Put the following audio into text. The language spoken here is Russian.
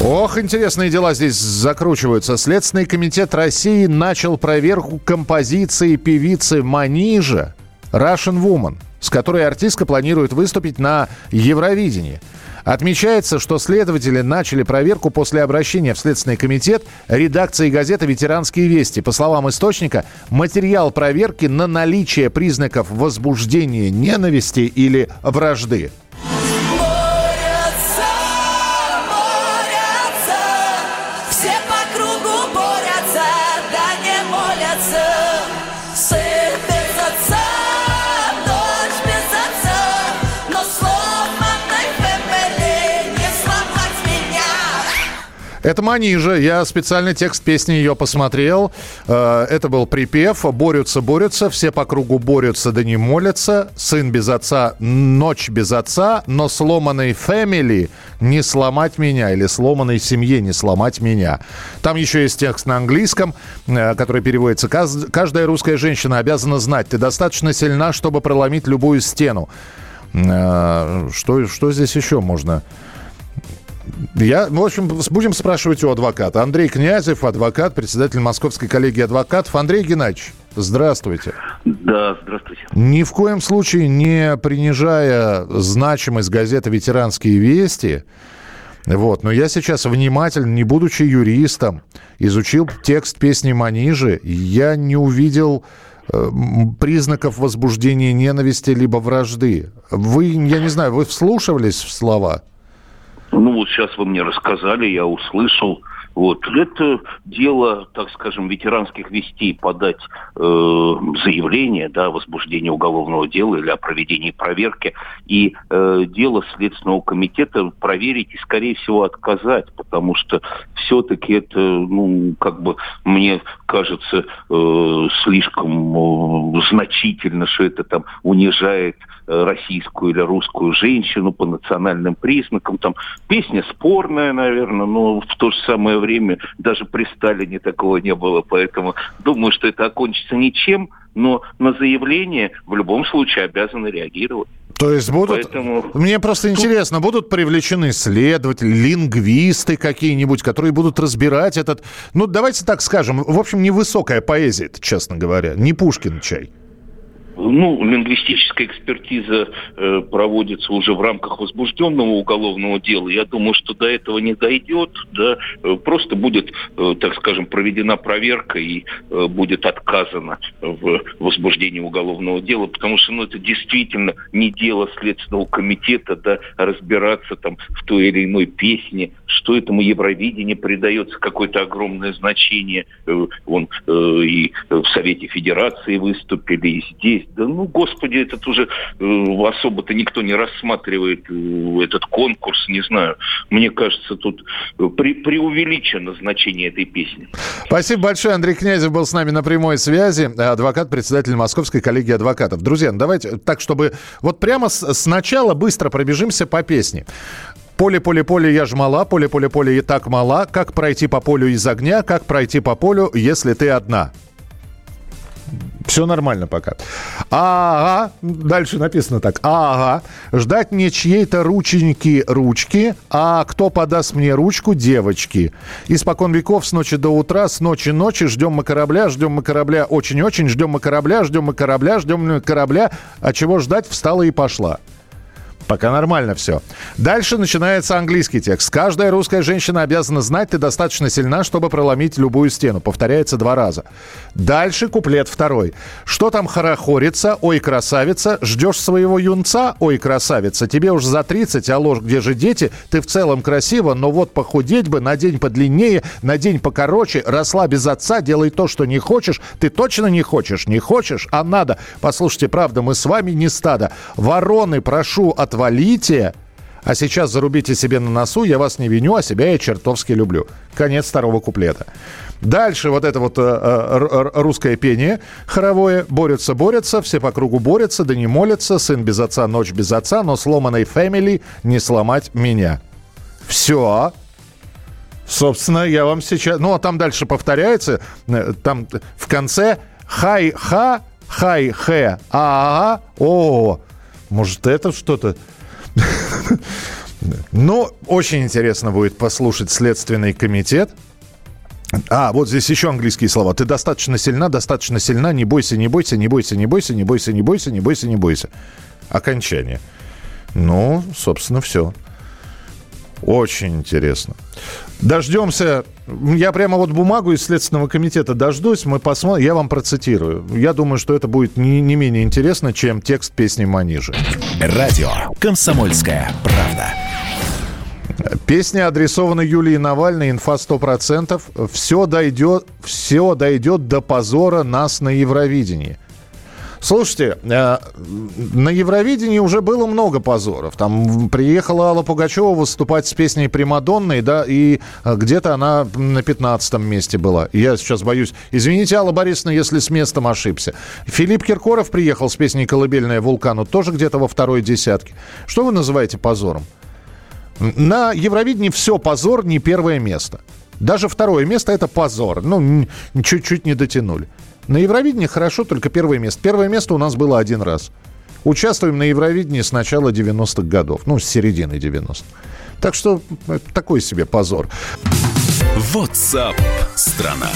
Ох, интересные дела здесь закручиваются. Следственный комитет России начал проверку композиции певицы Манижа «Russian Woman», с которой артистка планирует выступить на Евровидении. Отмечается, что следователи начали проверку после обращения в Следственный комитет редакции газеты «Ветеранские вести». По словам источника, материал проверки на наличие признаков возбуждения ненависти или вражды. Это Манижа. Я специально текст песни ее посмотрел. Э, Это был припев. Борются, борются, все по кругу борются, да не молятся. Сын без отца, ночь без отца, но сломанной фэмили не сломать меня. Или сломанной семье не сломать меня. Там еще есть текст на английском, э, который переводится. «Каз- Каждая русская женщина обязана знать, ты достаточно сильна, чтобы проломить любую стену. Э, Что, что здесь еще можно? Я, в общем, будем спрашивать у адвоката. Андрей Князев, адвокат, председатель Московской коллегии адвокатов. Андрей Геннадьевич, здравствуйте. Да, здравствуйте. Ни в коем случае не принижая значимость газеты «Ветеранские вести», вот. Но я сейчас внимательно, не будучи юристом, изучил текст песни Манижи. Я не увидел э, признаков возбуждения ненависти либо вражды. Вы, я не знаю, вы вслушивались в слова? Ну вот сейчас вы мне рассказали, я услышал. Вот это дело, так скажем, ветеранских вестей подать э, заявление, да, о возбуждении уголовного дела или о проведении проверки, и э, дело Следственного комитета проверить и, скорее всего, отказать, потому что все-таки это, ну, как бы мне кажется э, слишком э, значительно, что это там унижает э, российскую или русскую женщину по национальным признакам. Там песня спорная, наверное, но в то же самое время даже при Сталине такого не было. Поэтому думаю, что это окончится ничем, но на заявление в любом случае обязаны реагировать. То есть будут... Поэтому- Мне просто интересно, будут привлечены следователи, лингвисты какие-нибудь, которые будут разбирать этот... Ну, давайте так скажем, в общем, невысокая поэзия, это, честно говоря, не Пушкин чай. Ну, лингвистическая экспертиза э, проводится уже в рамках возбужденного уголовного дела. Я думаю, что до этого не дойдет, да, э, просто будет, э, так скажем, проведена проверка и э, будет отказано в возбуждении уголовного дела, потому что, ну, это действительно не дело Следственного комитета, да, разбираться там в той или иной песне, что этому Евровидению придается какое-то огромное значение. Э, Он э, и в Совете Федерации выступили, и здесь. Да ну, господи, этот уже э, особо-то никто не рассматривает э, этот конкурс, не знаю. Мне кажется, тут э, пре- преувеличено значение этой песни. Спасибо большое. Андрей Князев был с нами на прямой связи. Адвокат, председатель Московской коллегии адвокатов. Друзья, ну давайте так, чтобы вот прямо с- сначала быстро пробежимся по песне. Поле, поле, поле, я ж мала, поле, поле, поле, и так мала. Как пройти по полю из огня, как пройти по полю, если ты одна? Все нормально пока. Ага, дальше написано так. Ага, ждать не чьей-то рученьки ручки, а кто подаст мне ручку девочки. Испокон веков с ночи до утра, с ночи ночи ждем мы корабля, ждем мы корабля очень-очень, ждем мы корабля, ждем мы корабля, ждем мы корабля. А чего ждать, встала и пошла. Пока нормально все. Дальше начинается английский текст. Каждая русская женщина обязана знать, ты достаточно сильна, чтобы проломить любую стену. Повторяется два раза. Дальше куплет второй. Что там хорохорится? Ой, красавица. Ждешь своего юнца? Ой, красавица. Тебе уж за 30, а ложь, где же дети? Ты в целом красива, но вот похудеть бы, на день подлиннее, на день покороче. Росла без отца, делай то, что не хочешь. Ты точно не хочешь? Не хочешь? А надо. Послушайте, правда, мы с вами не стадо. Вороны, прошу, отвалите. А сейчас зарубите себе на носу, я вас не виню, а себя я чертовски люблю. Конец второго куплета. Дальше вот это вот э, э, русское пение хоровое. Борются, борются, все по кругу борются, да не молятся. Сын без отца, ночь без отца, но сломанной фэмили не сломать меня. Все. Собственно, я вам сейчас... Ну, а там дальше повторяется. э, Там в конце хай-ха, хай-хэ, а о Может, это что-то... Ну, очень интересно будет послушать Следственный комитет. А, вот здесь еще английские слова. Ты достаточно сильна, достаточно сильна, не бойся, не бойся, не бойся, не бойся, не бойся, не бойся, не бойся, не бойся. Окончание. Ну, собственно, все. Очень интересно. Дождемся. Я прямо вот бумагу из Следственного комитета дождусь. Мы посмотрим. Я вам процитирую. Я думаю, что это будет не, не менее интересно, чем текст песни Манижи. Радио «Комсомольская правда». Песня адресована Юлии Навальной, инфа 100%. Все дойдет, все дойдет до позора нас на Евровидении. Слушайте, э, на Евровидении уже было много позоров. Там приехала Алла Пугачева выступать с песней «Примадонной», да, и э, где-то она на 15 месте была. Я сейчас боюсь. Извините, Алла Борисовна, если с местом ошибся. Филипп Киркоров приехал с песней «Колыбельная вулкану», тоже где-то во второй десятке. Что вы называете позором? На Евровидении все позор, не первое место. Даже второе место это позор. Ну, чуть-чуть не дотянули. На Евровидении хорошо только первое место. Первое место у нас было один раз. Участвуем на Евровидении с начала 90-х годов. Ну, с середины 90-х. Так что такой себе позор. WhatsApp страна.